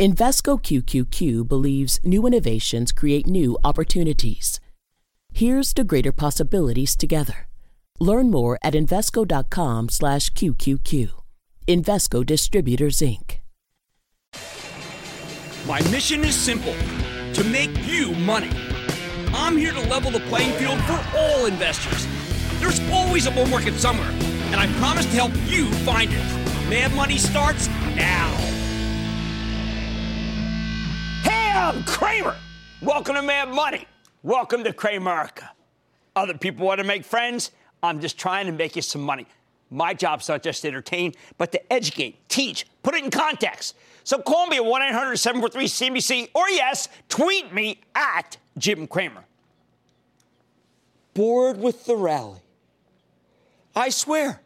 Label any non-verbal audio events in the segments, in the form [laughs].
Invesco QQQ believes new innovations create new opportunities. Here's to greater possibilities together. Learn more at Invesco.com/QQQ. Invesco Distributors Inc. My mission is simple: to make you money. I'm here to level the playing field for all investors. There's always a bull market somewhere, and I promise to help you find it. Mad Money starts now. Hey, I'm Cramer. Welcome to Mad Money. Welcome to Cramerica. Other people want to make friends. I'm just trying to make you some money. My job's not just to entertain, but to educate, teach, put it in context. So call me at 1 800 743 CNBC or yes, tweet me at Jim Cramer. Bored with the rally. I swear.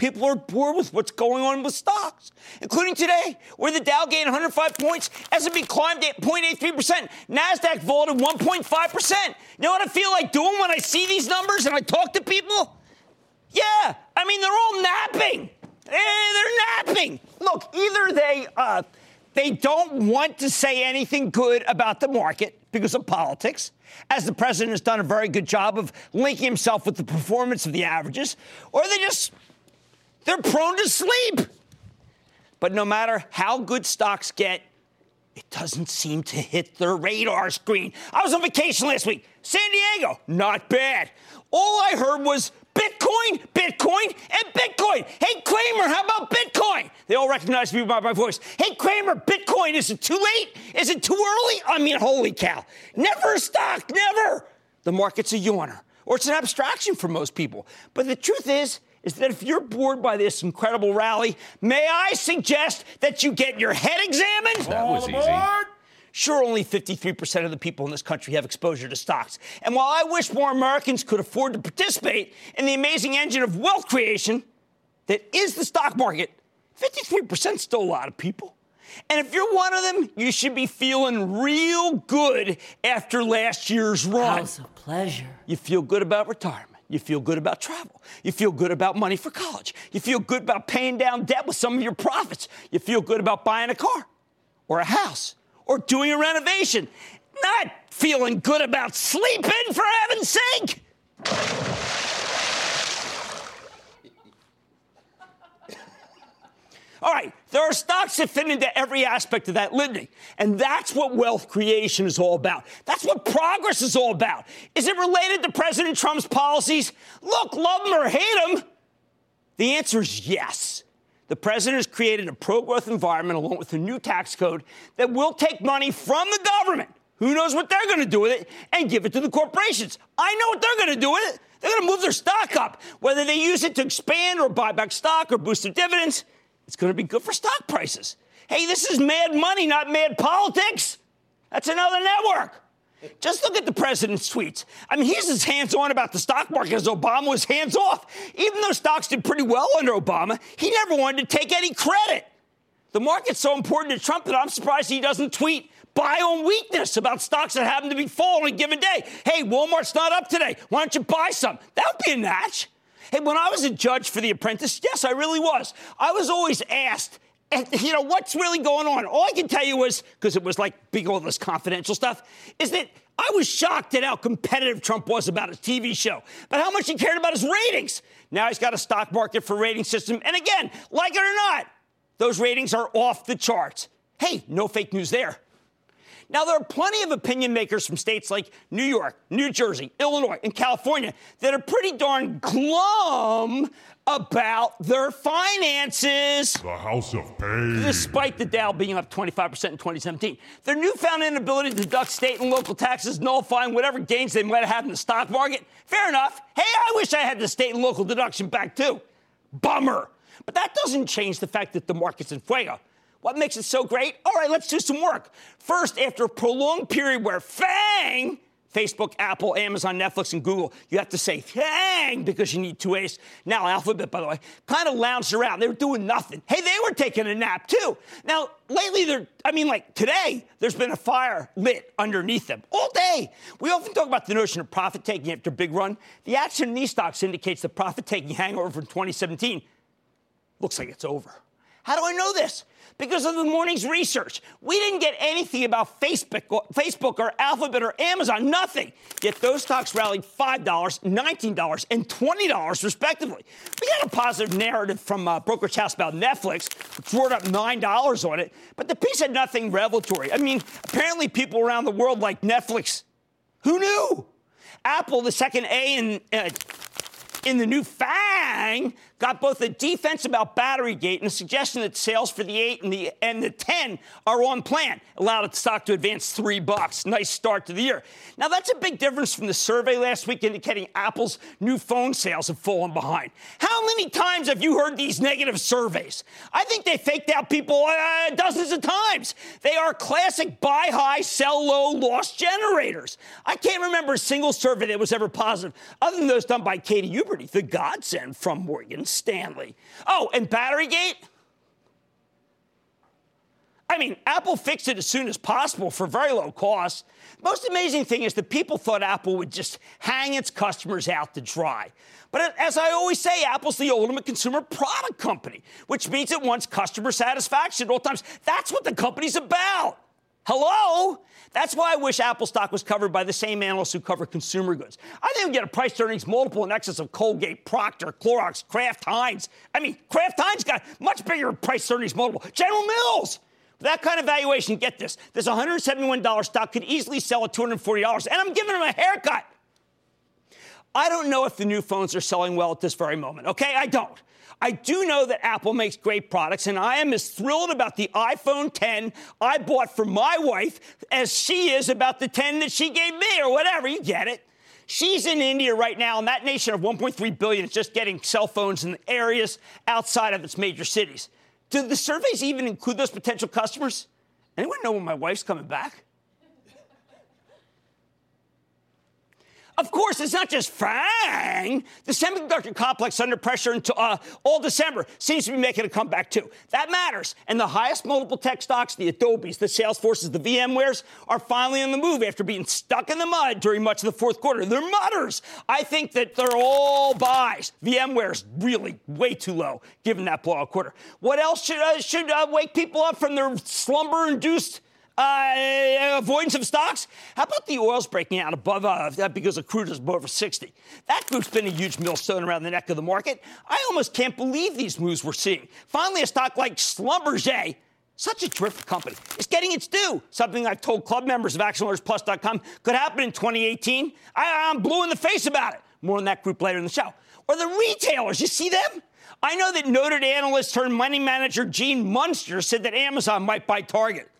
People are bored with what's going on with stocks, including today, where the Dow gained 105 points, S&P climbed at 0.83%, Nasdaq vaulted 1.5%. You know what I feel like doing when I see these numbers and I talk to people? Yeah, I mean they're all napping. Eh, they're napping. Look, either they uh, they don't want to say anything good about the market because of politics, as the president has done a very good job of linking himself with the performance of the averages, or they just they're prone to sleep. But no matter how good stocks get, it doesn't seem to hit their radar screen. I was on vacation last week. San Diego, not bad. All I heard was Bitcoin, Bitcoin, and Bitcoin. Hey, Cramer, how about Bitcoin? They all recognize me by my voice. Hey, Cramer, Bitcoin, is it too late? Is it too early? I mean, holy cow. Never a stock, never. The market's a yawner, or it's an abstraction for most people. But the truth is, is that if you're bored by this incredible rally, may I suggest that you get your head examined? That was easy. Sure, only 53% of the people in this country have exposure to stocks. And while I wish more Americans could afford to participate in the amazing engine of wealth creation that is the stock market, 53% is still a lot of people. And if you're one of them, you should be feeling real good after last year's run. House of pleasure. You feel good about retirement. You feel good about travel. You feel good about money for college. You feel good about paying down debt with some of your profits. You feel good about buying a car or a house or doing a renovation. Not feeling good about sleeping, for heaven's sake. All right, there are stocks that fit into every aspect of that litany. And that's what wealth creation is all about. That's what progress is all about. Is it related to President Trump's policies? Look, love them or hate them. The answer is yes. The president has created a pro growth environment along with a new tax code that will take money from the government. Who knows what they're going to do with it and give it to the corporations? I know what they're going to do with it. They're going to move their stock up, whether they use it to expand or buy back stock or boost their dividends. It's going to be good for stock prices. Hey, this is mad money, not mad politics. That's another network. Just look at the president's tweets. I mean, he's as hands on about the stock market as Obama was hands off. Even though stocks did pretty well under Obama, he never wanted to take any credit. The market's so important to Trump that I'm surprised he doesn't tweet buy on weakness about stocks that happen to be falling given day. Hey, Walmart's not up today. Why don't you buy some? That would be a match. Hey, when I was a judge for The Apprentice, yes, I really was. I was always asked, you know, what's really going on? All I can tell you was, because it was like big all this confidential stuff, is that I was shocked at how competitive Trump was about his TV show, but how much he cared about his ratings. Now he's got a stock market for rating system. And again, like it or not, those ratings are off the charts. Hey, no fake news there. Now, there are plenty of opinion makers from states like New York, New Jersey, Illinois, and California that are pretty darn glum about their finances. The House of Pain. Despite the Dow being up 25% in 2017. Their newfound inability to deduct state and local taxes nullifying whatever gains they might have had in the stock market. Fair enough. Hey, I wish I had the state and local deduction back too. Bummer. But that doesn't change the fact that the market's in fuego. What makes it so great? All right, let's do some work. First, after a prolonged period where FANG, Facebook, Apple, Amazon, Netflix, and Google, you have to say FANG because you need two A's. Now, Alphabet, by the way, kind of lounged around. They were doing nothing. Hey, they were taking a nap too. Now, lately, they're, I mean, like today, there's been a fire lit underneath them all day. We often talk about the notion of profit taking after a big run. The action in these stocks indicates the profit taking hangover from 2017 looks like it's over. How do I know this? because of the morning's research. We didn't get anything about Facebook or, Facebook or Alphabet or Amazon, nothing. Yet those stocks rallied $5, $19, and $20 respectively. We got a positive narrative from uh, Brokerage House about Netflix, which roared up $9 on it, but the piece had nothing revelatory. I mean, apparently people around the world like Netflix. Who knew? Apple, the second A in, uh, in the new FANG, got both a defense about battery gate and a suggestion that sales for the 8 and the and the 10 are on plan. Allowed the stock to advance 3 bucks. Nice start to the year. Now that's a big difference from the survey last week indicating Apple's new phone sales have fallen behind. How many times have you heard these negative surveys? I think they faked out people uh, dozens of times. They are classic buy high, sell low, loss generators. I can't remember a single survey that was ever positive other than those done by Katie Huberty, the godsend from Morgan Stanley. Oh, and Batterygate? I mean, Apple fixed it as soon as possible for very low cost. Most amazing thing is that people thought Apple would just hang its customers out to dry. But as I always say, Apple's the ultimate consumer product company, which means it wants customer satisfaction at all times. That's what the company's about. Hello? That's why I wish Apple stock was covered by the same analysts who cover consumer goods. I think we get a price earnings multiple in excess of Colgate, Procter, Clorox, Kraft Heinz. I mean, Kraft Heinz got much bigger price earnings multiple. General Mills. That kind of valuation, get this. This $171 stock could easily sell at $240, and I'm giving them a haircut. I don't know if the new phones are selling well at this very moment, okay? I don't. I do know that Apple makes great products, and I am as thrilled about the iPhone 10 I bought for my wife as she is about the 10 that she gave me, or whatever. You get it. She's in India right now, and that nation of 1.3 billion is just getting cell phones in the areas outside of its major cities. Do the surveys even include those potential customers? Anyone know when my wife's coming back? Of course, it's not just FANG. The semiconductor complex under pressure until uh, all December seems to be making a comeback too. That matters. And the highest multiple tech stocks, the Adobes, the Salesforces, the VMwares, are finally on the move after being stuck in the mud during much of the fourth quarter. They're mutters. I think that they're all buys. VMware's really way too low given that blowout quarter. What else should uh, should uh, wake people up from their slumber-induced? Uh, avoidance of stocks? How about the oils breaking out above uh, that because of crude is over 60? That group's been a huge millstone around the neck of the market. I almost can't believe these moves we're seeing. Finally, a stock like Schlumberger, such a terrific company, is getting its due. Something I've told club members of ActionAlertsPlus.com could happen in 2018. I, I'm blue in the face about it. More on that group later in the show. Or the retailers, you see them? I know that noted analyst turned money manager Gene Munster said that Amazon might buy Target.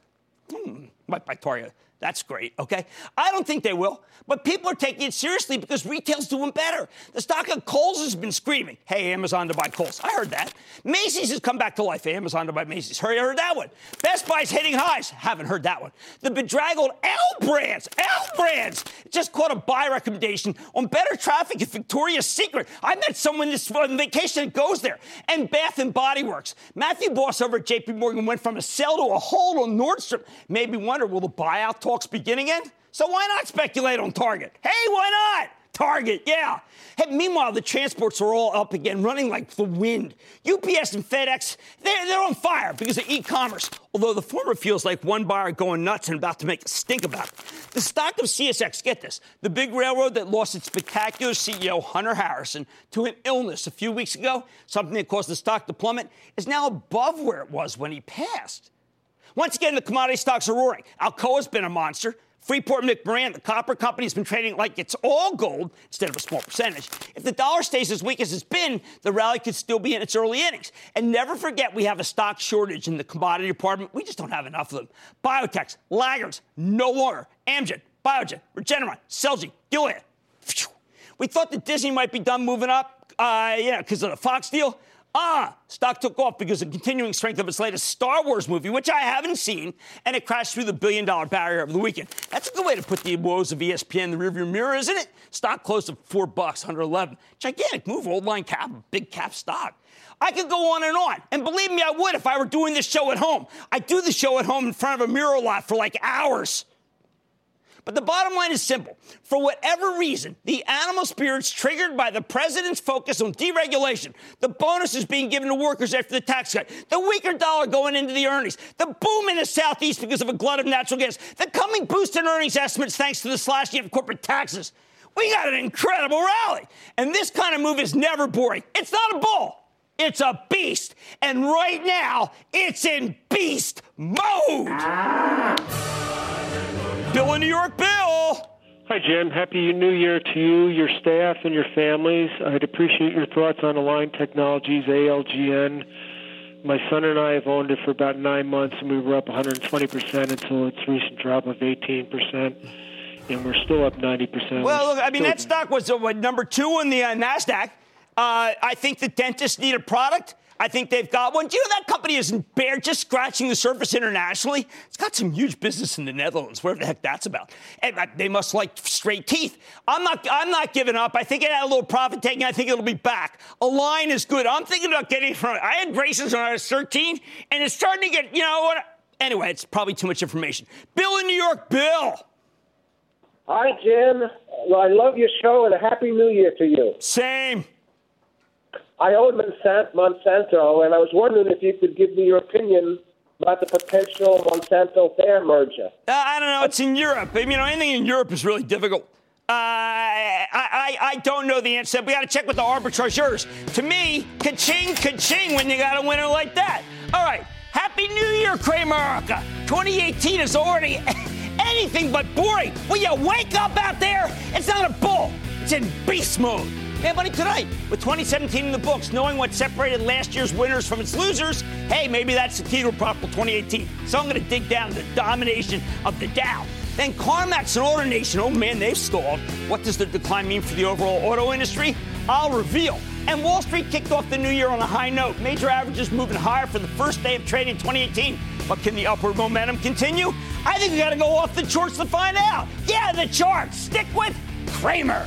Might buy Target. That's great, okay? I don't think they will, but people are taking it seriously because retail's doing better. The stock of Kohl's has been screaming, hey, Amazon to buy Kohl's. I heard that. Macy's has come back to life, Amazon to buy Macy's. Heard, heard that one. Best Buy's hitting highs. Haven't heard that one. The bedraggled L brands, L brands, just caught a buy recommendation on better traffic at Victoria's Secret. I met someone this on vacation that goes there. And Bath and Body Works. Matthew Boss over at JP Morgan went from a sell to a hold on Nordstrom. Made me wonder, will the buyout talks begin again? So why not speculate on Target? Hey, why not? Target, yeah. Hey, meanwhile, the transports are all up again, running like the wind. UPS and FedEx, they're, they're on fire because of e commerce, although the former feels like one buyer going nuts and about to make a stink about it. The stock of CSX, get this, the big railroad that lost its spectacular CEO, Hunter Harrison, to an illness a few weeks ago, something that caused the stock to plummet, is now above where it was when he passed. Once again, the commodity stocks are roaring. Alcoa's been a monster. Freeport McMoRan, the copper company, has been trading like it's all gold instead of a small percentage. If the dollar stays as weak as it's been, the rally could still be in its early innings. And never forget, we have a stock shortage in the commodity department. We just don't have enough of them. Biotechs, laggards, no longer. Amgen, Biogen, Regeneron, Celgene, Gilead. We thought that Disney might be done moving up, uh, yeah, because of the Fox deal. Ah, stock took off because of the continuing strength of its latest Star Wars movie, which I haven't seen, and it crashed through the billion dollar barrier over the weekend. That's a good way to put the woes of ESPN in the rearview mirror, isn't it? Stock closed at four bucks, 111. Gigantic move, old line cap, big cap stock. I could go on and on. And believe me, I would if I were doing this show at home. I do the show at home in front of a mirror lot for like hours. But the bottom line is simple. For whatever reason, the animal spirits triggered by the president's focus on deregulation, the bonuses being given to workers after the tax cut, the weaker dollar going into the earnings, the boom in the Southeast because of a glut of natural gas, the coming boost in earnings estimates thanks to the slashing of corporate taxes. We got an incredible rally. And this kind of move is never boring. It's not a bull. It's a beast. And right now, it's in beast mode. Bill in New York, Bill. Hi, Jim. Happy New Year to you, your staff, and your families. I'd appreciate your thoughts on Align Technologies, ALGN. My son and I have owned it for about nine months, and we were up 120% until its recent drop of 18%. And we're still up 90%. Well, look, I mean, that stock was uh, number two in the uh, NASDAQ. Uh, I think the dentists need a product. I think they've got one. Do you know that company isn't bare, just scratching the surface internationally? It's got some huge business in the Netherlands, whatever the heck that's about. And uh, they must like straight teeth. I'm not, I'm not giving up. I think it had a little profit taking. I think it'll be back. Align is good. I'm thinking about getting from it. I had braces when I was 13, and it's starting to get, you know what? Anyway, it's probably too much information. Bill in New York, Bill. Hi, Jim. Well, I love your show and a happy new year to you. Same. I own Monsanto, and I was wondering if you could give me your opinion about the potential Monsanto Bayer merger. Uh, I don't know. It's in Europe. I mean, anything in Europe is really difficult. Uh, I, I, I don't know the answer. We got to check with the arbitrageurs. To me, ka-ching, ka-ching when you got a winner like that. All right. Happy New Year, Cramerica. 2018 is already [laughs] anything but boring. Will you wake up out there? It's not a bull. It's in beast mode. Mad Money, tonight with 2017 in the books, knowing what separated last year's winners from its losers. Hey, maybe that's the key to a profitable 2018. So I'm going to dig down the domination of the Dow. Then CarMax and AutoNation, oh man, they've stalled. What does the decline mean for the overall auto industry? I'll reveal. And Wall Street kicked off the new year on a high note. Major averages moving higher for the first day of trading 2018. But can the upward momentum continue? I think we got to go off the charts to find out. Yeah, the charts. Stick with Cramer.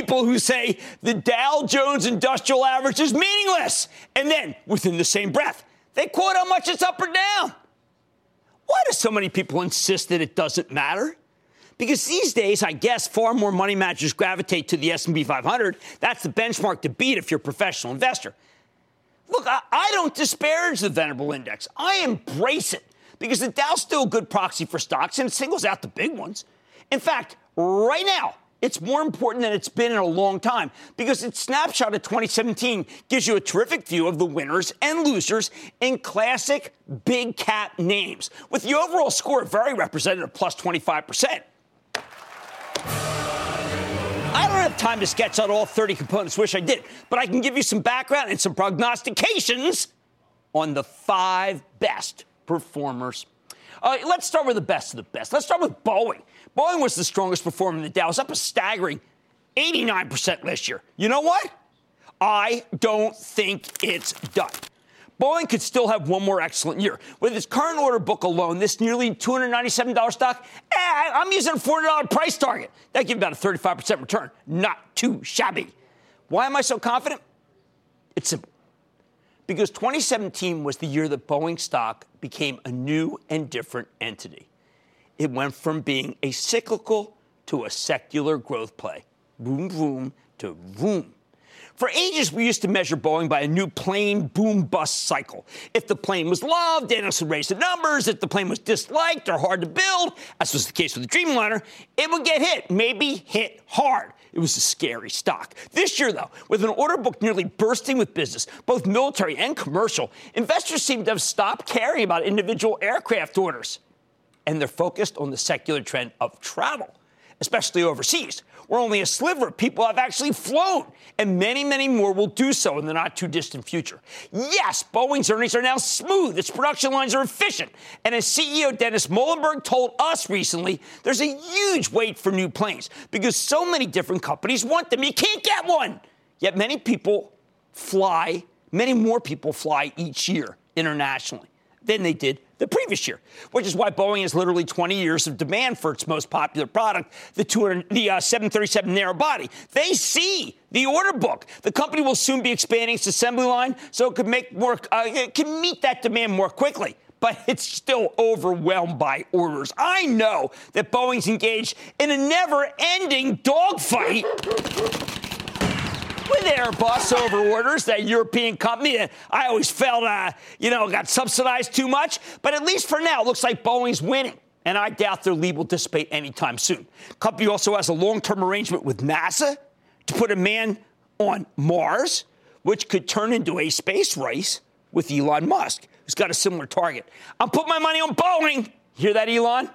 people who say the Dow Jones Industrial Average is meaningless. And then, within the same breath, they quote how much it's up or down. Why do so many people insist that it doesn't matter? Because these days, I guess far more money managers gravitate to the S&P 500. That's the benchmark to beat if you're a professional investor. Look, I, I don't disparage the Venerable Index. I embrace it because the Dow's still a good proxy for stocks and it singles out the big ones. In fact, right now, it's more important than it's been in a long time because its snapshot of 2017 gives you a terrific view of the winners and losers in classic big cap names, with the overall score very representative, plus 25%. I don't have time to sketch out all 30 components, wish I did, but I can give you some background and some prognostications on the five best performers. Uh, let's start with the best of the best. Let's start with Boeing. Boeing was the strongest performer in the Dow. It was up a staggering 89% last year. You know what? I don't think it's done. Boeing could still have one more excellent year. With its current order book alone, this nearly $297 stock, eh, I'm using a $400 price target. That gives about a 35% return. Not too shabby. Why am I so confident? It's simple. Because 2017 was the year that Boeing stock became a new and different entity it went from being a cyclical to a secular growth play. Boom, boom to boom. For ages, we used to measure Boeing by a new plane boom bust cycle. If the plane was loved, analysts would raise the numbers. If the plane was disliked or hard to build, as was the case with the Dreamliner, it would get hit, maybe hit hard. It was a scary stock. This year, though, with an order book nearly bursting with business, both military and commercial, investors seem to have stopped caring about individual aircraft orders and they're focused on the secular trend of travel. especially overseas, where only a sliver of people have actually flown, and many, many more will do so in the not too distant future. Yes, Boeing's earnings are now smooth, its production lines are efficient, and as CEO Dennis Muilenburg told us recently, there's a huge wait for new planes because so many different companies want them. You can't get one. Yet many people fly, many more people fly each year internationally than they did the previous year, which is why Boeing has literally 20 years of demand for its most popular product, the, 200, the uh, 737 narrow body. They see the order book. The company will soon be expanding its assembly line so it could make more, uh, it can meet that demand more quickly. But it's still overwhelmed by orders. I know that Boeing's engaged in a never ending dogfight with Airbus over orders, that European company that I always felt, uh, you know, got subsidized too much. But at least for now, it looks like Boeing's winning. And I doubt their lead will dissipate anytime soon. Company also has a long-term arrangement with NASA to put a man on Mars, which could turn into a space race with Elon Musk, who's got a similar target. I'm putting my money on Boeing. Hear that, Elon?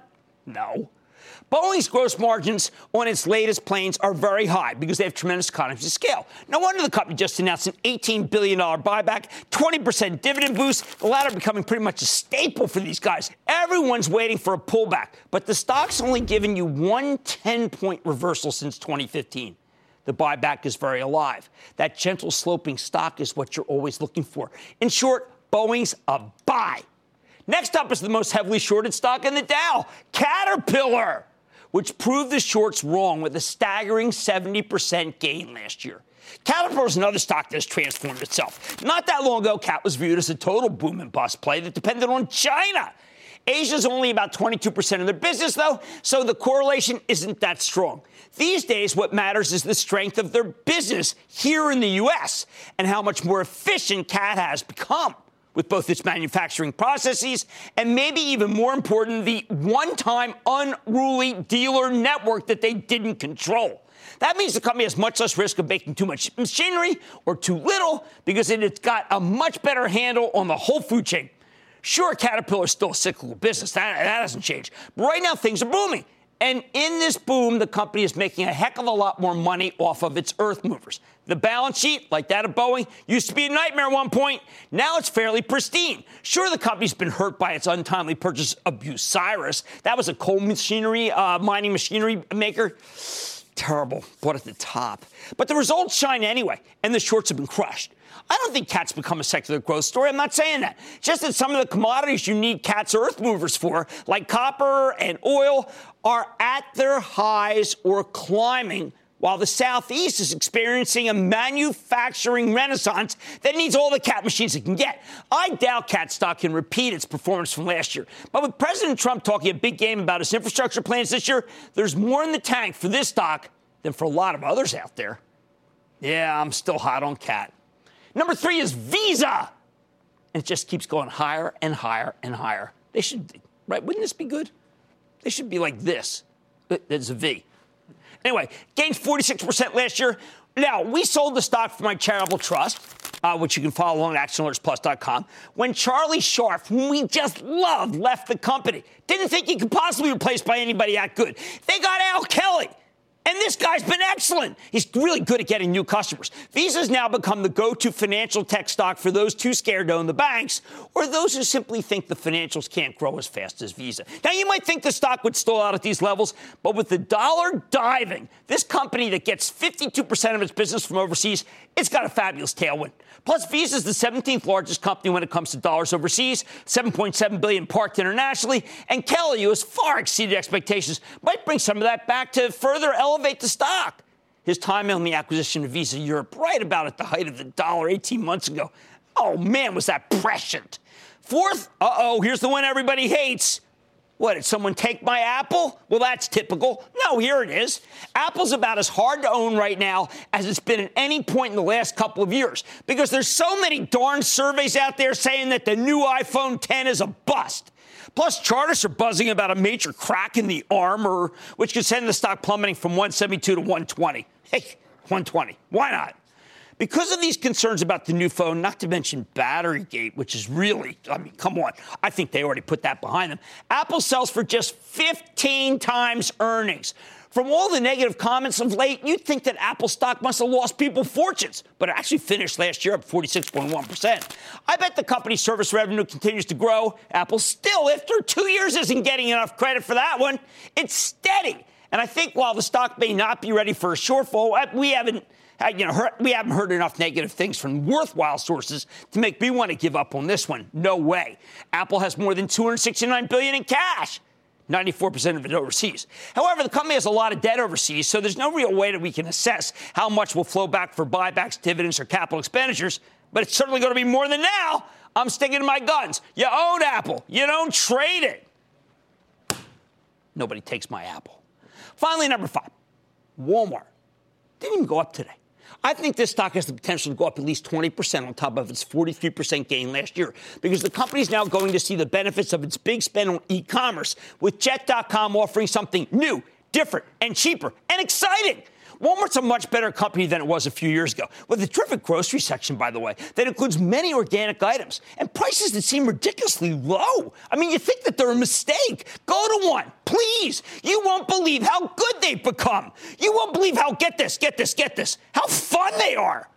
No. Boeing's gross margins on its latest planes are very high because they have tremendous economies of scale. No wonder the company just announced an $18 billion buyback, 20% dividend boost, the latter becoming pretty much a staple for these guys. Everyone's waiting for a pullback, but the stock's only given you one 10 point reversal since 2015 the buyback is very alive. That gentle sloping stock is what you're always looking for. In short, Boeing's a buy. Next up is the most heavily shorted stock in the Dow, Caterpillar which proved the shorts wrong with a staggering 70% gain last year. Caterpillar is another stock that's transformed itself. Not that long ago, Cat was viewed as a total boom and bust play that depended on China. Asia's only about 22% of their business, though, so the correlation isn't that strong. These days, what matters is the strength of their business here in the U.S. and how much more efficient Cat has become with both its manufacturing processes and maybe even more important, the one time unruly dealer network that they didn't control. That means the company has much less risk of making too much machinery or too little because it's got a much better handle on the whole food chain. Sure, Caterpillar is still a cyclical business. That, that hasn't changed. But right now, things are booming. And in this boom, the company is making a heck of a lot more money off of its earth movers. The balance sheet, like that of Boeing, used to be a nightmare at one point. Now it's fairly pristine. Sure, the company's been hurt by its untimely purchase of Bucyrus. That was a coal machinery, uh, mining machinery maker. Terrible. Bought at the top. But the results shine anyway, and the shorts have been crushed. I don't think cat's become a secular growth story. I'm not saying that. Just that some of the commodities you need cat's earth movers for, like copper and oil, are at their highs or climbing while the Southeast is experiencing a manufacturing renaissance that needs all the cat machines it can get. I doubt cat stock can repeat its performance from last year. But with President Trump talking a big game about his infrastructure plans this year, there's more in the tank for this stock than for a lot of others out there. Yeah, I'm still hot on cat. Number three is Visa. And it just keeps going higher and higher and higher. They should, right? Wouldn't this be good? They should be like this. There's a V. Anyway, gained 46% last year. Now, we sold the stock for my charitable trust, uh, which you can follow along at actionalertsplus.com, when Charlie Scharf, whom we just loved, left the company. Didn't think he could possibly be replaced by anybody that good. They got Al Kelly. And this guy's been excellent. He's really good at getting new customers. Visa's now become the go to financial tech stock for those too scared to own the banks or those who simply think the financials can't grow as fast as Visa. Now, you might think the stock would stall out at these levels, but with the dollar diving, this company that gets 52% of its business from overseas, it's got a fabulous tailwind. Plus, Visa is the 17th largest company when it comes to dollars overseas, 7.7 billion parked internationally, and Kelly, who has far exceeded expectations, might bring some of that back to further elevate the stock. His time on the acquisition of Visa Europe, right about at the height of the dollar 18 months ago. Oh man, was that prescient. Fourth, uh oh, here's the one everybody hates. What, did someone take my Apple? Well, that's typical. No, here it is. Apple's about as hard to own right now as it's been at any point in the last couple of years because there's so many darn surveys out there saying that the new iPhone 10 is a bust. Plus, chartists are buzzing about a major crack in the armor, which could send the stock plummeting from 172 to 120. Hey, 120. Why not? Because of these concerns about the new phone, not to mention battery gate, which is really, I mean, come on. I think they already put that behind them. Apple sells for just 15 times earnings. From all the negative comments of late, you'd think that Apple stock must have lost people fortunes, but it actually finished last year up 46.1%. I bet the company's service revenue continues to grow. Apple still, after two years, isn't getting enough credit for that one. It's steady. And I think while the stock may not be ready for a shortfall, uh, we haven't. Uh, you know, heard, we haven't heard enough negative things from worthwhile sources to make me want to give up on this one. No way. Apple has more than 269 billion in cash. 94% of it overseas. However, the company has a lot of debt overseas, so there's no real way that we can assess how much will flow back for buybacks, dividends, or capital expenditures, but it's certainly going to be more than now. I'm sticking to my guns. You own Apple, you don't trade it. Nobody takes my Apple. Finally, number five Walmart. Didn't even go up today. I think this stock has the potential to go up at least 20% on top of its 43% gain last year because the company is now going to see the benefits of its big spend on e commerce, with Jet.com offering something new, different, and cheaper and exciting. Walmart's a much better company than it was a few years ago, with a terrific grocery section, by the way, that includes many organic items and prices that seem ridiculously low. I mean, you think that they're a mistake. Go to one, please. You won't believe how good they've become. You won't believe how, get this, get this, get this, how fun they are.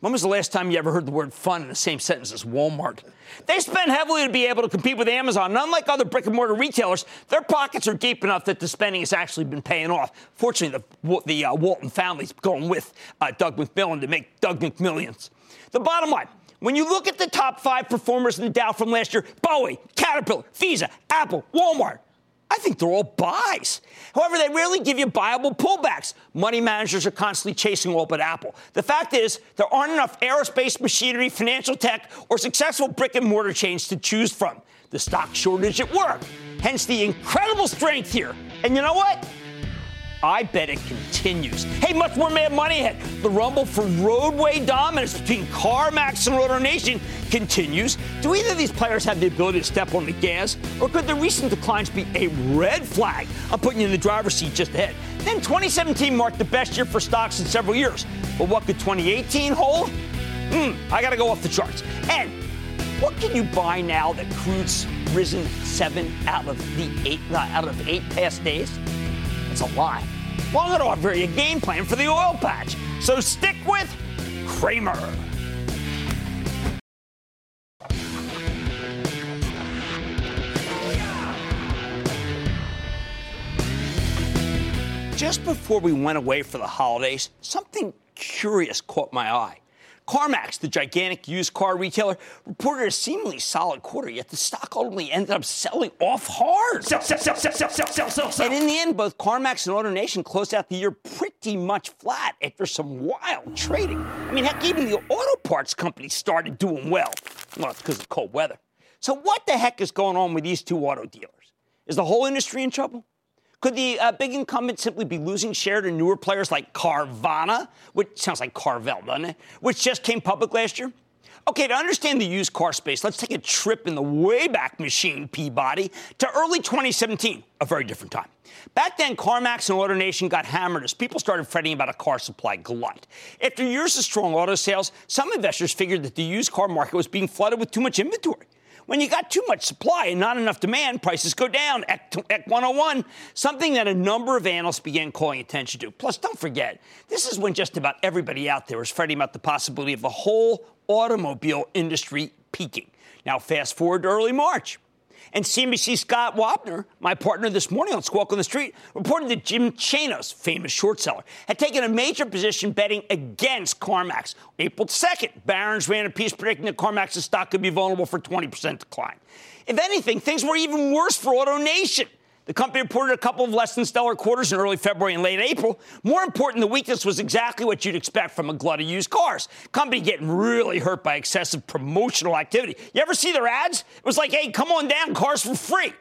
When was the last time you ever heard the word fun in the same sentence as Walmart? They spend heavily to be able to compete with Amazon. And unlike other brick and mortar retailers, their pockets are deep enough that the spending has actually been paying off. Fortunately, the, the uh, Walton family's going with uh, Doug McMillon to make Doug McMillions. The bottom line, when you look at the top five performers in the Dow from last year, Boeing, Caterpillar, Visa, Apple, Walmart, I think they're all buys. However, they rarely give you buyable pullbacks. Money managers are constantly chasing all but Apple. The fact is, there aren't enough aerospace machinery, financial tech, or successful brick and mortar chains to choose from. The stock shortage at work. Hence the incredible strength here. And you know what? I bet it continues. Hey, much more Mad Money ahead. The rumble for roadway dominance between CarMax and AutoNation continues. Do either of these players have the ability to step on the gas, or could the recent declines be a red flag? I'm putting you in the driver's seat just ahead. Then 2017 marked the best year for stocks in several years. But what could 2018 hold? Hmm, I got to go off the charts. And what can you buy now that crude's risen seven out of the eight uh, out of eight past days? It's a I'm going to offer you a game plan for the oil patch. So stick with Cramer. Just before we went away for the holidays, something curious caught my eye. CarMax, the gigantic used car retailer, reported a seemingly solid quarter, yet the stock ultimately ended up selling off hard. Sell, sell, sell, sell, sell, sell, sell, sell. And in the end, both CarMax and AutoNation closed out the year pretty much flat after some wild trading. I mean, heck, even the auto parts company started doing well. Well, it's because of cold weather. So, what the heck is going on with these two auto dealers? Is the whole industry in trouble? Could the uh, big incumbent simply be losing share to newer players like Carvana, which sounds like Carvel, doesn't it? Which just came public last year? Okay, to understand the used car space, let's take a trip in the Wayback Machine, Peabody, to early 2017, a very different time. Back then, CarMax and AutoNation got hammered as people started fretting about a car supply glut. After years of strong auto sales, some investors figured that the used car market was being flooded with too much inventory. When you got too much supply and not enough demand, prices go down. At 101, something that a number of analysts began calling attention to. Plus, don't forget, this is when just about everybody out there was fretting about the possibility of the whole automobile industry peaking. Now, fast forward to early March. And CNBC Scott Wapner, my partner this morning on Squawk on the Street, reported that Jim Chanos, famous short seller, had taken a major position betting against CarMax. April 2nd, Barron's ran a piece predicting that CarMax's stock could be vulnerable for 20% decline. If anything, things were even worse for AutoNation. The company reported a couple of less than stellar quarters in early February and late April. More important, the weakness was exactly what you'd expect from a glut of used cars. Company getting really hurt by excessive promotional activity. You ever see their ads? It was like, hey, come on down, cars for free.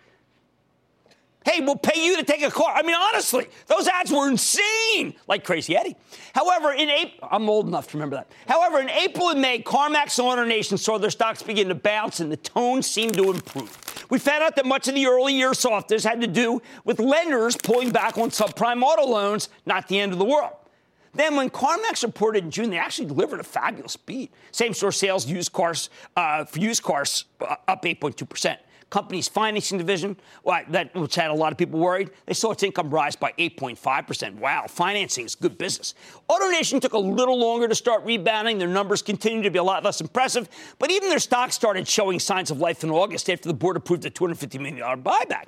Hey, we'll pay you to take a car. I mean, honestly, those ads were insane, like Crazy Eddie. However, in April, I'm old enough to remember that. However, in April and May, CarMax and AutoNation saw their stocks begin to bounce and the tone seemed to improve. We found out that much of the early year softness had to do with lenders pulling back on subprime auto loans, not the end of the world. Then, when CarMax reported in June, they actually delivered a fabulous beat. Same store sales, used cars, uh, for used cars, uh, up 8.2%. company's financing division, that, which had a lot of people worried, they saw its income rise by 8.5%. Wow, financing is good business. AutoNation took a little longer to start rebounding. Their numbers continue to be a lot less impressive, but even their stock started showing signs of life in August after the board approved a $250 million buyback.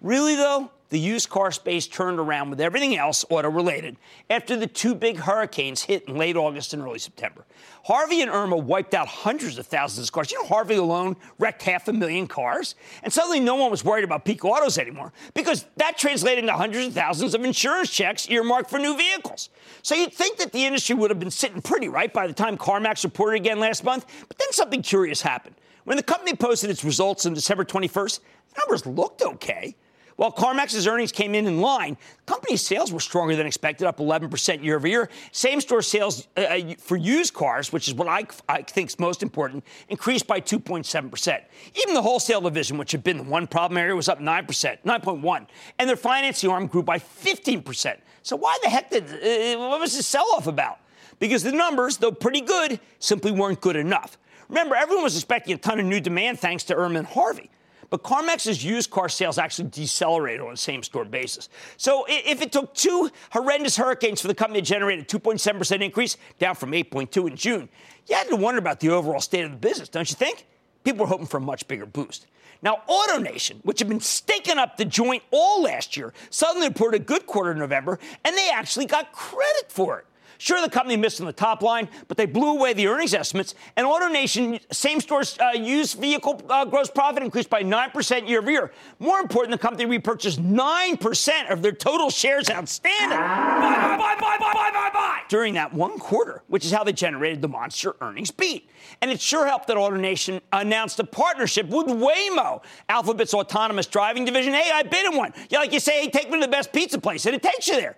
Really, though, the used car space turned around with everything else auto related after the two big hurricanes hit in late August and early September. Harvey and Irma wiped out hundreds of thousands of cars. You know, Harvey alone wrecked half a million cars. And suddenly no one was worried about peak autos anymore because that translated into hundreds of thousands of insurance checks earmarked for new vehicles. So you'd think that the industry would have been sitting pretty right by the time CarMax reported again last month. But then something curious happened. When the company posted its results on December 21st, the numbers looked okay. While CarMax's earnings came in in line, the company's sales were stronger than expected, up 11% year over year. Same store sales uh, uh, for used cars, which is what I, I think is most important, increased by 2.7%. Even the wholesale division, which had been the one problem area, was up 9%, 9.1. And their financing arm grew by 15%. So why the heck did, uh, what was this sell off about? Because the numbers, though pretty good, simply weren't good enough. Remember, everyone was expecting a ton of new demand thanks to Irma Harvey. But CarMax's used car sales actually decelerated on a same store basis. So if it took two horrendous hurricanes for the company to generate a 2.7% increase, down from 8.2 in June, you had to wonder about the overall state of the business, don't you think? People were hoping for a much bigger boost. Now, AutoNation, which had been staking up the joint all last year, suddenly reported a good quarter in November, and they actually got credit for it. Sure, the company missed on the top line, but they blew away the earnings estimates. And AutoNation same store uh, used vehicle uh, gross profit increased by 9% year over year. More important, the company repurchased 9% of their total shares outstanding. Buy, buy, buy, buy, buy, buy, buy, During that one quarter, which is how they generated the monster earnings beat. And it sure helped that AutoNation announced a partnership with Waymo, Alphabet's autonomous driving division. Hey, I've been in one. Yeah, like you say, hey, take me to the best pizza place, and it takes you there.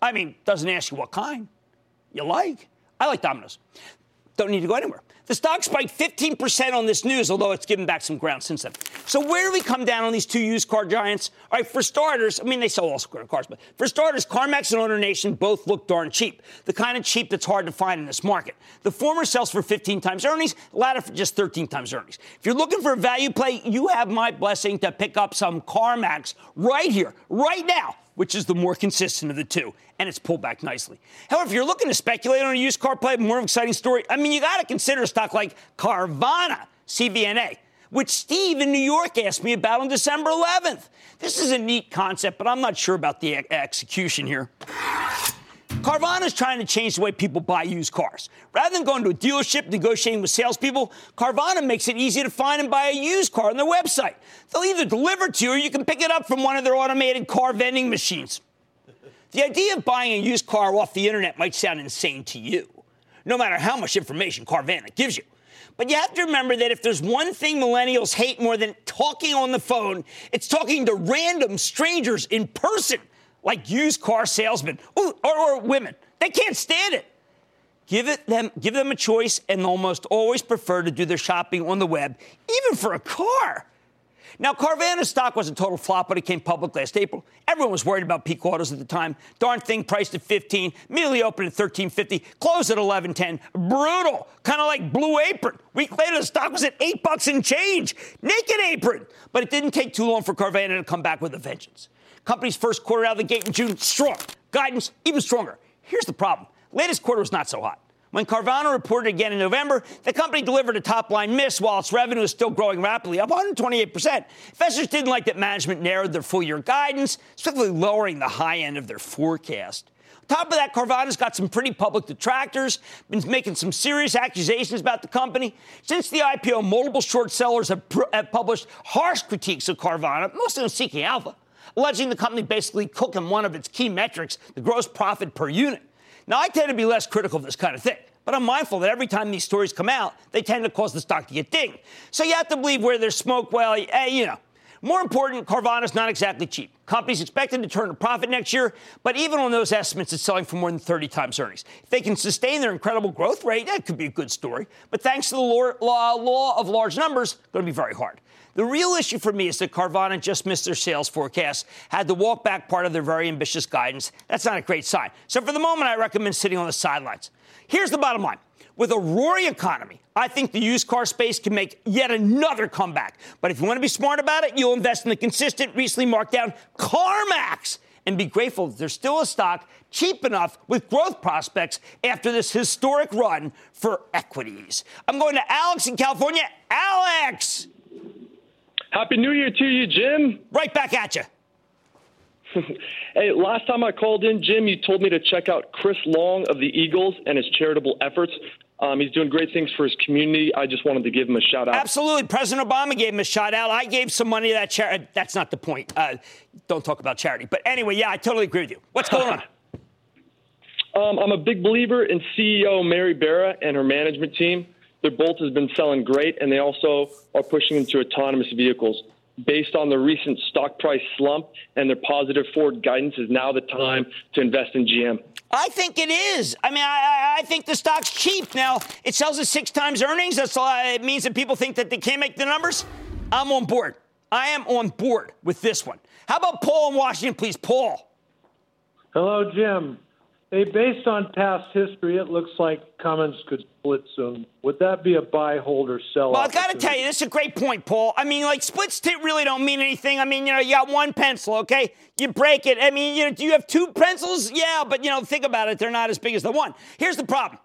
I mean, doesn't ask you what kind you like. I like Domino's. Don't need to go anywhere. The stock spiked 15% on this news, although it's given back some ground since then. So where do we come down on these two used car giants? All right, for starters, I mean, they sell all sorts of cars, but for starters, CarMax and AutoNation both look darn cheap. The kind of cheap that's hard to find in this market. The former sells for 15 times earnings, the latter for just 13 times earnings. If you're looking for a value play, you have my blessing to pick up some CarMax right here, right now which is the more consistent of the two, and it's pulled back nicely. However, if you're looking to speculate on a used car play, more exciting story, I mean, you got to consider a stock like Carvana, CVNA, which Steve in New York asked me about on December 11th. This is a neat concept, but I'm not sure about the execution here. Carvana is trying to change the way people buy used cars. Rather than going to a dealership negotiating with salespeople, Carvana makes it easy to find and buy a used car on their website. They'll either deliver to you or you can pick it up from one of their automated car vending machines. The idea of buying a used car off the internet might sound insane to you, no matter how much information Carvana gives you. But you have to remember that if there's one thing millennials hate more than talking on the phone, it's talking to random strangers in person like used car salesmen or, or women. They can't stand it. Give it them, give them a choice, and almost always prefer to do their shopping on the web, even for a car. Now, Carvana's stock was a total flop when it came public last April. Everyone was worried about peak autos at the time. Darn thing priced at 15, immediately opened at 13.50, closed at 11.10. Brutal, kind of like Blue Apron. Week later, the stock was at eight bucks and change. Naked Apron, but it didn't take too long for Carvana to come back with a vengeance. Company's first quarter out of the gate in June, strong. Guidance, even stronger. Here's the problem latest quarter was not so hot. When Carvana reported again in November, the company delivered a top line miss while its revenue is still growing rapidly, up 128%. Investors didn't like that management narrowed their full year guidance, specifically lowering the high end of their forecast. On top of that, Carvana's got some pretty public detractors, been making some serious accusations about the company. Since the IPO, multiple short sellers have, pr- have published harsh critiques of Carvana, most of them seeking alpha alleging the company basically cooking one of its key metrics, the gross profit per unit. Now, I tend to be less critical of this kind of thing, but I'm mindful that every time these stories come out, they tend to cause the stock to get dinged. So you have to believe where there's smoke, well, hey, you know. More important, Carvana's not exactly cheap. Company's expected to turn a profit next year, but even on those estimates, it's selling for more than 30 times earnings. If they can sustain their incredible growth rate, that could be a good story. But thanks to the law, law of large numbers, going to be very hard. The real issue for me is that Carvana just missed their sales forecast, had to walk back part of their very ambitious guidance. That's not a great sign. So for the moment, I recommend sitting on the sidelines. Here's the bottom line. With a roaring economy, I think the used car space can make yet another comeback. But if you want to be smart about it, you'll invest in the consistent, recently marked down CarMax and be grateful that there's still a stock cheap enough with growth prospects after this historic run for equities. I'm going to Alex in California. Alex! Happy New Year to you, Jim. Right back at you. [laughs] hey, last time I called in, Jim, you told me to check out Chris Long of the Eagles and his charitable efforts. Um, he's doing great things for his community. I just wanted to give him a shout out. Absolutely. President Obama gave him a shout out. I gave some money to that charity. That's not the point. Uh, don't talk about charity. But anyway, yeah, I totally agree with you. What's going on? [laughs] Um, I'm a big believer in CEO Mary Barra and her management team. Their bolt has been selling great, and they also are pushing into autonomous vehicles. Based on the recent stock price slump and their positive forward guidance, is now the time to invest in GM. I think it is. I mean, I, I, think the stock's cheap now. It sells at six times earnings. That's all. It means that people think that they can't make the numbers. I'm on board. I am on board with this one. How about Paul in Washington, please? Paul. Hello, Jim. Hey, based on past history, it looks like Cummins could split soon. Would that be a buy, hold, or sell? Well, I got to tell you, this is a great point, Paul. I mean, like splits really don't mean anything. I mean, you know, you got one pencil, okay? You break it. I mean, you know, do you have two pencils? Yeah, but you know, think about it. They're not as big as the one. Here's the problem.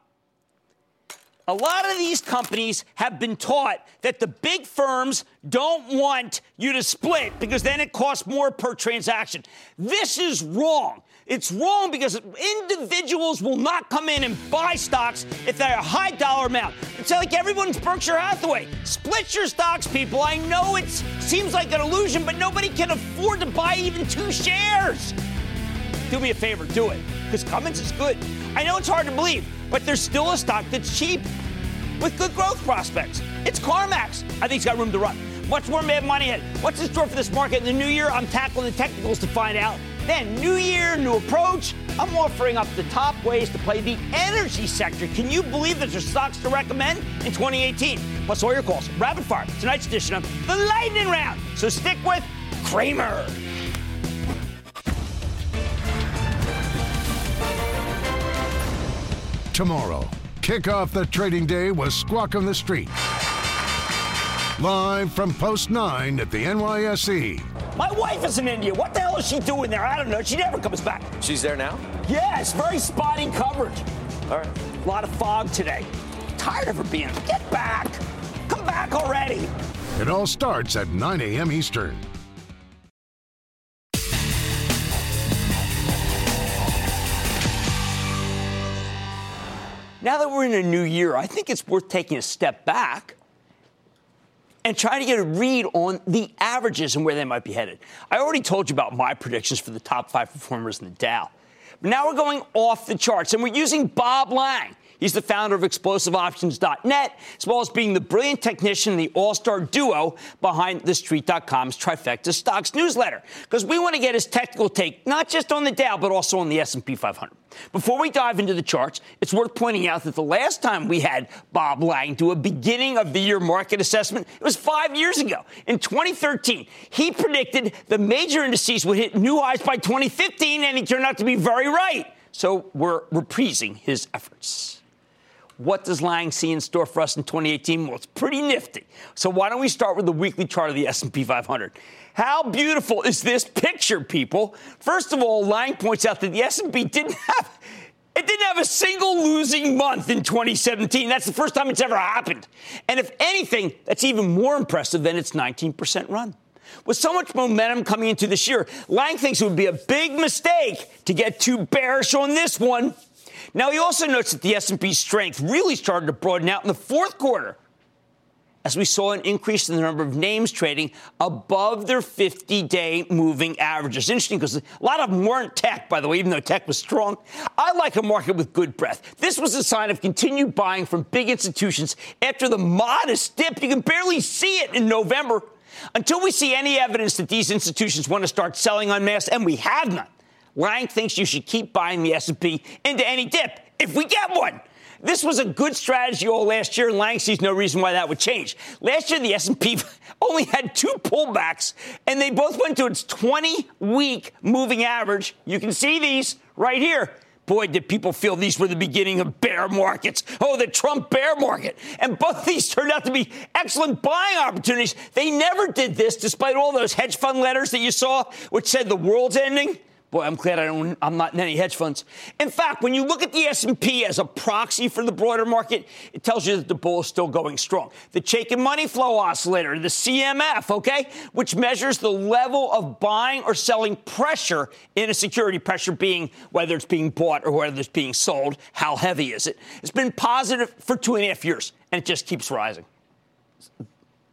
A lot of these companies have been taught that the big firms don't want you to split because then it costs more per transaction. This is wrong. It's wrong because individuals will not come in and buy stocks if they're a high dollar amount. It's like everyone's Berkshire Hathaway. Split your stocks, people. I know it seems like an illusion, but nobody can afford to buy even two shares. Do me a favor, do it. Because Cummins is good. I know it's hard to believe, but there's still a stock that's cheap with good growth prospects. It's CarMax. I think it's got room to run. Much more Mad Money ahead. What's in store for this market in the new year? I'm tackling the technicals to find out. Then, new year, new approach. I'm offering up the top ways to play the energy sector. Can you believe that there's stocks to recommend in 2018? Plus, all your calls. Rapid fire. Tonight's edition of the Lightning Round. So stick with Cramer. Tomorrow, kick off the trading day with Squawk on the Street. Live from Post 9 at the NYSE. My wife is in India. What the hell is she doing there? I don't know. She never comes back. She's there now? Yes, very spotty coverage. All right. A lot of fog today. Tired of her being. Get back. Come back already. It all starts at 9 a.m. Eastern. Now that we're in a new year, I think it's worth taking a step back and trying to get a read on the averages and where they might be headed. I already told you about my predictions for the top five performers in the Dow. But now we're going off the charts, and we're using Bob Lang. He's the founder of explosiveoptions.net, as well as being the brilliant technician, the all-star duo behind TheStreet.com's Trifecta Stocks newsletter. Because we want to get his technical take, not just on the Dow, but also on the S&P 500. Before we dive into the charts, it's worth pointing out that the last time we had Bob Lang do a beginning of the year market assessment, it was five years ago. In 2013, he predicted the major indices would hit new highs by 2015, and he turned out to be very right. So we're reprising his efforts. What does Lang see in store for us in 2018? Well, it's pretty nifty. So why don't we start with the weekly chart of the S&P 500? How beautiful is this picture, people? First of all, Lang points out that the S&P didn't have it didn't have a single losing month in 2017. That's the first time it's ever happened. And if anything, that's even more impressive than its 19% run. With so much momentum coming into this year, Lang thinks it would be a big mistake to get too bearish on this one. Now he also notes that the S&P strength really started to broaden out in the fourth quarter as we saw an increase in the number of names trading above their 50 day moving averages. Interesting because a lot of them weren't tech, by the way, even though tech was strong. I like a market with good breadth. This was a sign of continued buying from big institutions after the modest dip. You can barely see it in November. Until we see any evidence that these institutions want to start selling en masse, and we have none, Lang thinks you should keep buying the S&P into any dip if we get one. This was a good strategy all last year, and Lang sees no reason why that would change. Last year, the S&P [laughs] only had two pullbacks, and they both went to its 20-week moving average. You can see these right here. boy, did people feel these were the beginning of bear markets. Oh, the Trump bear market. And both [laughs] these turned out to be excellent buying opportunities. They never did this, despite all those hedge fund letters that you saw, which said the world's ending. Boy, I'm glad I don't, I'm not in any hedge funds. In fact, when you look at the S&P as a proxy for the broader market, it tells you that the bull is still going strong. The Chaikin Money Flow Oscillator, the CMF, okay, which measures the level of buying or selling pressure in a security, pressure being whether it's being bought or whether it's being sold, how heavy is it? It's been positive for two and a half years, and it just keeps rising.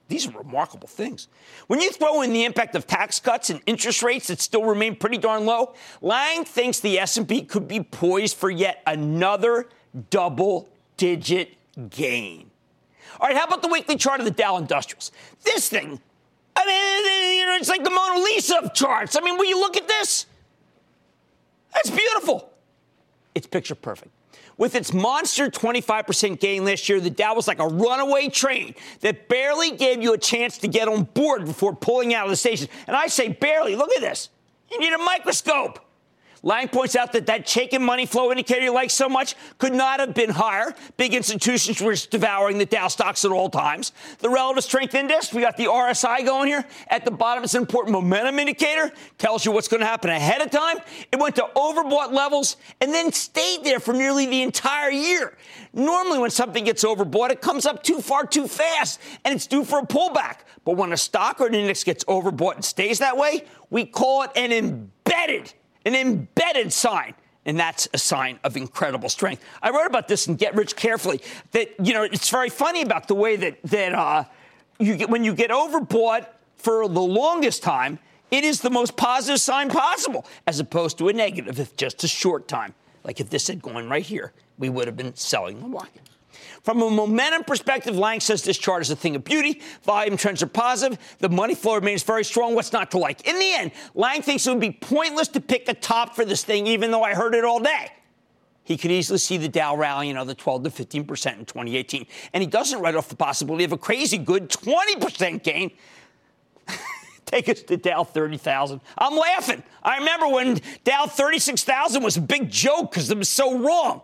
These are remarkable things. When you throw in the impact of tax cuts and interest rates that still remain pretty darn low, Lang thinks the S&P could be poised for yet another double-digit gain. All right, how about the weekly chart of the Dow Industrials? This thing, I mean, you know, it's like the Mona Lisa of charts. I mean, will you look at this? That's beautiful. It's picture perfect. With its monster 25% gain last year, the Dow was like a runaway train that barely gave you a chance to get on board before pulling out of the station. And I say barely. Look at this. You need a microscope. Lang points out that that Chaikin money flow indicator you like so much could not have been higher. Big institutions were devouring the Dow stocks at all times. The relative strength index, we got the RSI going here. At the bottom, it's an important momentum indicator. Tells you what's going to happen ahead of time. It went to overbought levels and then stayed there for nearly the entire year. Normally, when something gets overbought, it comes up too far too fast and it's due for a pullback. But when a stock or an index gets overbought and stays that way, we call it an embedded an embedded sign. And that's a sign of incredible strength. I wrote about this in Get Rich Carefully. That you know, it's very funny about the way that that uh, you get when you get overbought for the longest time. It is the most positive sign possible, as opposed to a negative if just a short time. Like if this had gone right here, we would have been selling the market. From a momentum perspective, Lang says this chart is a thing of beauty. Volume trends are positive. The money flow remains very strong. What's not to like? In the end, Lang thinks it would be pointless to pick a top for this thing, even though I heard it all day. He could easily see the Dow rally another 12 to 15 percent in 2018. And he doesn't write off the possibility of a crazy good 20 percent gain. [laughs] Take us to Dow 30,000. I'm laughing. I remember when Dow 36,000 was a big joke because it was so wrong.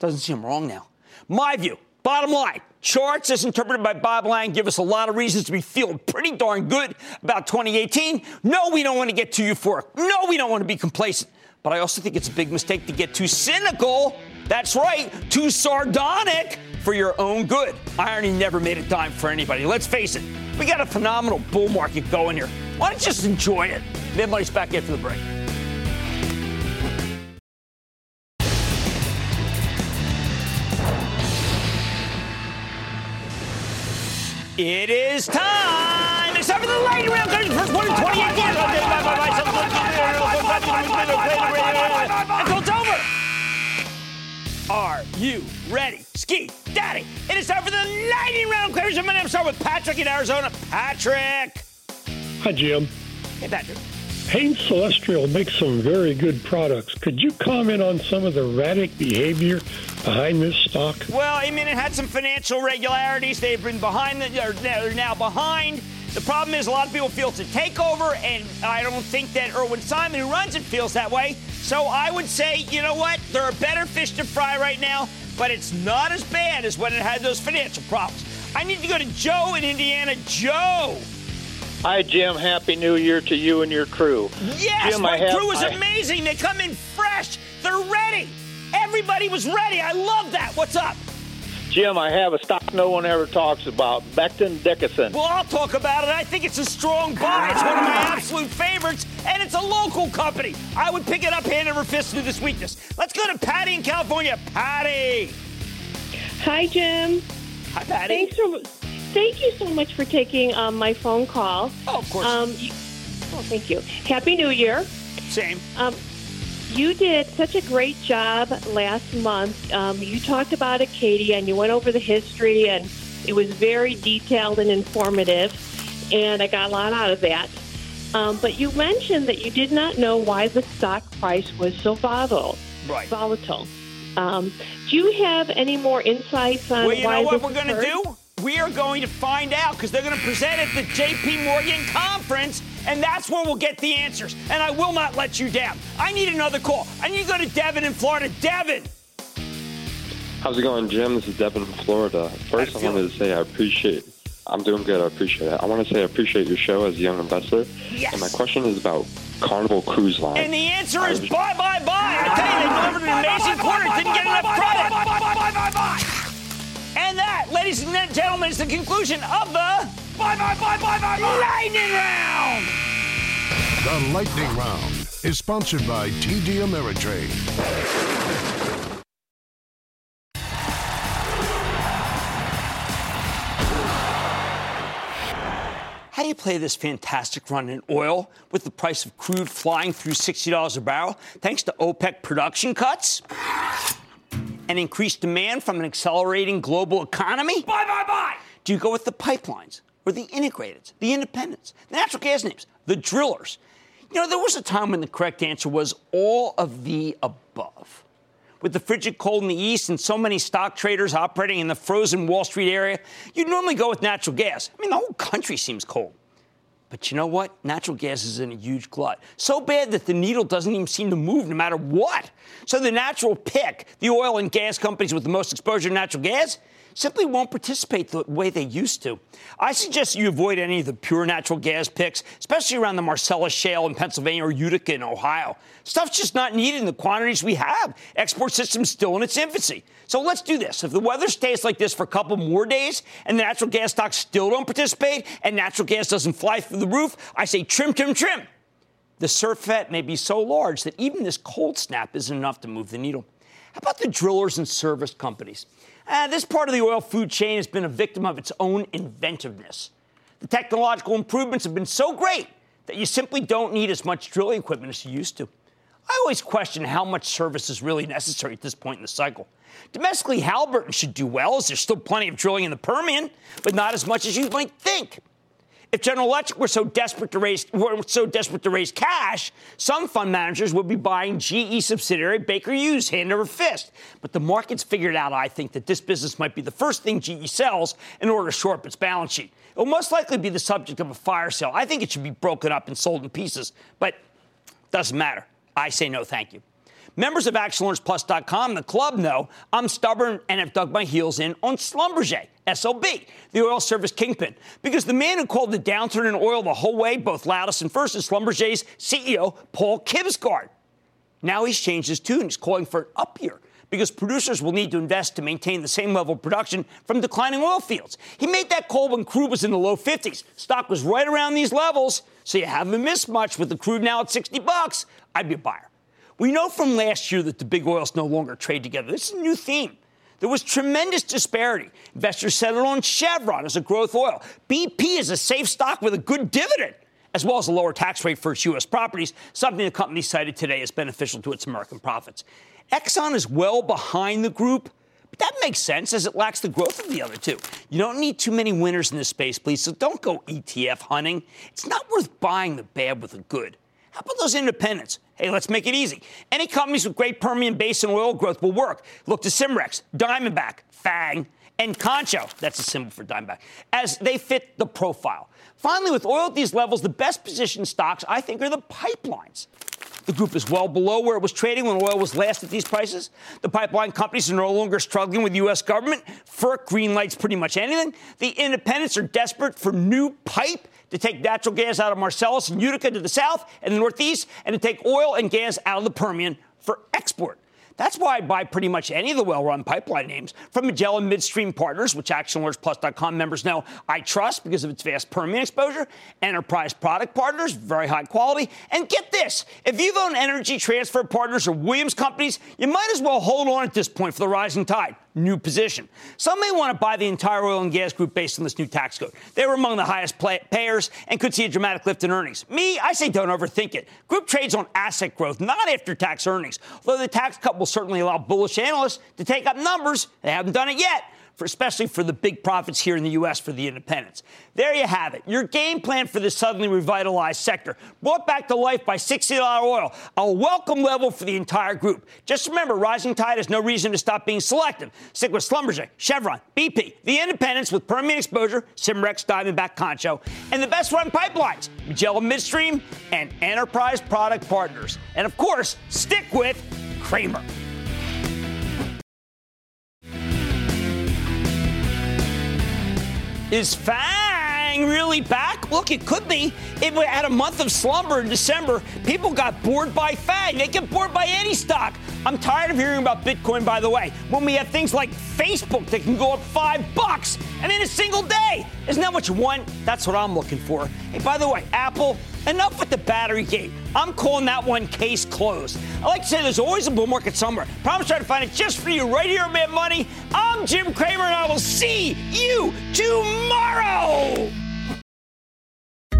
Doesn't seem wrong now. My view, bottom line, charts as interpreted by Bob Lang give us a lot of reasons to be feeling pretty darn good about 2018. No, we don't want to get too euphoric. No, we don't want to be complacent. But I also think it's a big mistake to get too cynical. That's right, too sardonic for your own good. Irony never made a dime for anybody. Let's face it, we got a phenomenal bull market going here. Why don't you just enjoy it? Mad Money's back after the break. It is time. It's time for the lightning round. First one in 28 Until it's over. Are you ready? Ski Daddy. It is time for the lightning round. I'm going to start with Patrick in Arizona. Patrick. Hi, Jim. Hey, Patrick. Hain Celestial makes some very good products. Could you comment on some of the erratic behavior behind this stock? Well, I mean, it had some financial regularities. They've been behind, the, they're now behind. The problem is a lot of people feel it's a takeover, and I don't think that Irwin Simon, who runs it, feels that way. So I would say, you know what? There are better fish to fry right now, but it's not as bad as when it had those financial problems. I need to go to Joe in Indiana. Joe. Hi, Jim. Happy New Year to you and your crew. Yes, Jim, my have, crew is I, amazing. They come in fresh. They're ready. Everybody was ready. I love that. What's up? Jim, I have a stock no one ever talks about, Becton Dickinson. Well, I'll talk about it. I think it's a strong buy. It's one of my absolute favorites, and it's a local company. I would pick it up hand over fist through this weakness. Let's go to Patty in California. Patty. Hi, Jim. Hi, Patty. Thanks for thank you so much for taking um, my phone call. Oh, of course. Um, you, oh, thank you. Happy New Year. Same. Um, you did such a great job last month. Um, you talked about Acadia and you went over the history, and it was very detailed and informative, and I got a lot out of that. Um, but you mentioned that you did not know why the stock price was so volatile. Right. Volatile. Um, do you have any more insights on well, you why know what we're going to do? We are going to find out because they're going to present at the JP Morgan conference, and that's where we'll get the answers. And I will not let you down. I need another call. I need to go to Devin in Florida. Devin. How's it going, Jim? This is Devin from Florida. First, I wanted to say I appreciate. I'm doing good. I appreciate it. I want to say I appreciate your show as a young investor. Yes. And my question is about Carnival Cruise Line. And the answer is bye, bye, bye. I tell you, they delivered an amazing quarter. Didn't get enough credit. And that, ladies and gentlemen, is the conclusion of the bye, bye, bye, bye, bye, lightning round. The Lightning Round is sponsored by TD Ameritrade. How do you play this fantastic run in oil with the price of crude flying through $60 a barrel thanks to OPEC production cuts and increased demand from an accelerating global economy? Bye, bye, bye. Do you go with the pipelines or the integrated, the independents, the natural gas names, the drillers? You know, there was a time when the correct answer was all of the above. With the frigid cold in the east and so many stock traders operating in the frozen Wall Street area, you'd normally go with natural gas. I mean, the whole country seems cold. But you know what? Natural gas is in a huge glut. So bad that the needle doesn't even seem to move no matter what. So the natural pick, the oil and gas companies with the most exposure to natural gas, simply won't participate the way they used to. I suggest you avoid any of the pure natural gas picks, especially around the Marcellus Shale in Pennsylvania or Utica in Ohio. Stuff's just not needed in the quantities we have. Export system's still in its infancy. So let's do this. If the weather stays like this for a couple more days and the natural gas stocks still don't participate and natural gas doesn't fly through the roof, I say trim, trim, trim. The surfeit may be so large that even this cold snap isn't enough to move the needle. How about the drillers and service companies? Uh, this part of the oil food chain has been a victim of its own inventiveness. The technological improvements have been so great that you simply don't need as much drilling equipment as you used to. I always question how much service is really necessary at this point in the cycle. Domestically, Halliburton should do well, as there's still plenty of drilling in the Permian, but not as much as you might think. If General Electric were so desperate to raise were so desperate to raise cash, some fund managers would be buying GE subsidiary Baker Hughes hand over fist. But the market's figured out, I think, that this business might be the first thing GE sells in order to shore up its balance sheet. It will most likely be the subject of a fire sale. I think it should be broken up and sold in pieces, but doesn't matter. I say no, thank you. Members of ActionAlertsPlus.com, the club, know I'm stubborn and have dug my heels in on Schlumberger, SOB, the oil service kingpin. Because the man who called the downturn in oil the whole way, both loudest and first, is Schlumberger's CEO, Paul Kibsgaard. Now he's changed his tune. He's calling for an up year because producers will need to invest to maintain the same level of production from declining oil fields. He made that call when crude was in the low 50s. Stock was right around these levels, so you haven't missed much with the crude now at 60 bucks. I'd be a buyer. We know from last year that the big oils no longer trade together. This is a new theme. There was tremendous disparity. Investors settled on Chevron as a growth oil. BP is a safe stock with a good dividend, as well as a lower tax rate for its U.S. properties, something the company cited today as beneficial to its American profits. Exxon is well behind the group, but that makes sense as it lacks the growth of the other two. You don't need too many winners in this space, please, so don't go ETF hunting. It's not worth buying the bad with the good. How about those independents? Hey, let's make it easy. Any companies with great Permian Basin oil growth will work. Look to Cimarex, Diamondback, Fang, and Concho. That's a symbol for Diamondback, as they fit the profile. Finally, with oil at these levels, the best positioned stocks, I think, are the pipelines. The group is well below where it was trading when oil was last at these prices. The pipeline companies are no longer struggling with the U.S. government. FERC greenlights pretty much anything. The independents are desperate for new pipe to take natural gas out of Marcellus and Utica to the south and the northeast, and to take oil and gas out of the Permian for export. That's why I buy pretty much any of the well run pipeline names from Magellan Midstream Partners, which ActionAlertsPlus.com members know I trust because of its vast Permian exposure, Enterprise Product Partners, very high quality. And get this if you've owned Energy Transfer Partners or Williams Companies, you might as well hold on at this point for the rising tide. New position. Some may want to buy the entire oil and gas group based on this new tax code. They were among the highest play- payers and could see a dramatic lift in earnings. Me, I say don't overthink it. Group trades on asset growth, not after tax earnings. Although the tax cut will certainly allow bullish analysts to take up numbers, they haven't done it yet for, especially for the big profits here in the U.S. for the independents. There you have it. Your game plan for the suddenly revitalized sector, brought back to life by $60 oil, a welcome level for the entire group. Just remember, rising tide has no reason to stop being selective. Stick with Schlumberger, Chevron, BP, the independents with Permian exposure, Cimarex, Diamondback, Concho, and the best run pipelines, Magellan Midstream and Enterprise Product Partners. And of course, stick with Cramer. Is Fang really back? Look, it could be. We had a month of slumber in December, people got bored by Fang. They get bored by any stock. I'm tired of hearing about Bitcoin, by the way, when we have things like Facebook that can go up five bucks and in a single day. Isn't that what you want? That's what I'm looking for. Hey, by the way, Apple, enough with the battery gate. I'm calling that one case closed. I like to say there's always a bull market somewhere. Promise try to find it just for you right here Mad Money. I'm Jim Cramer, and I will see you tomorrow.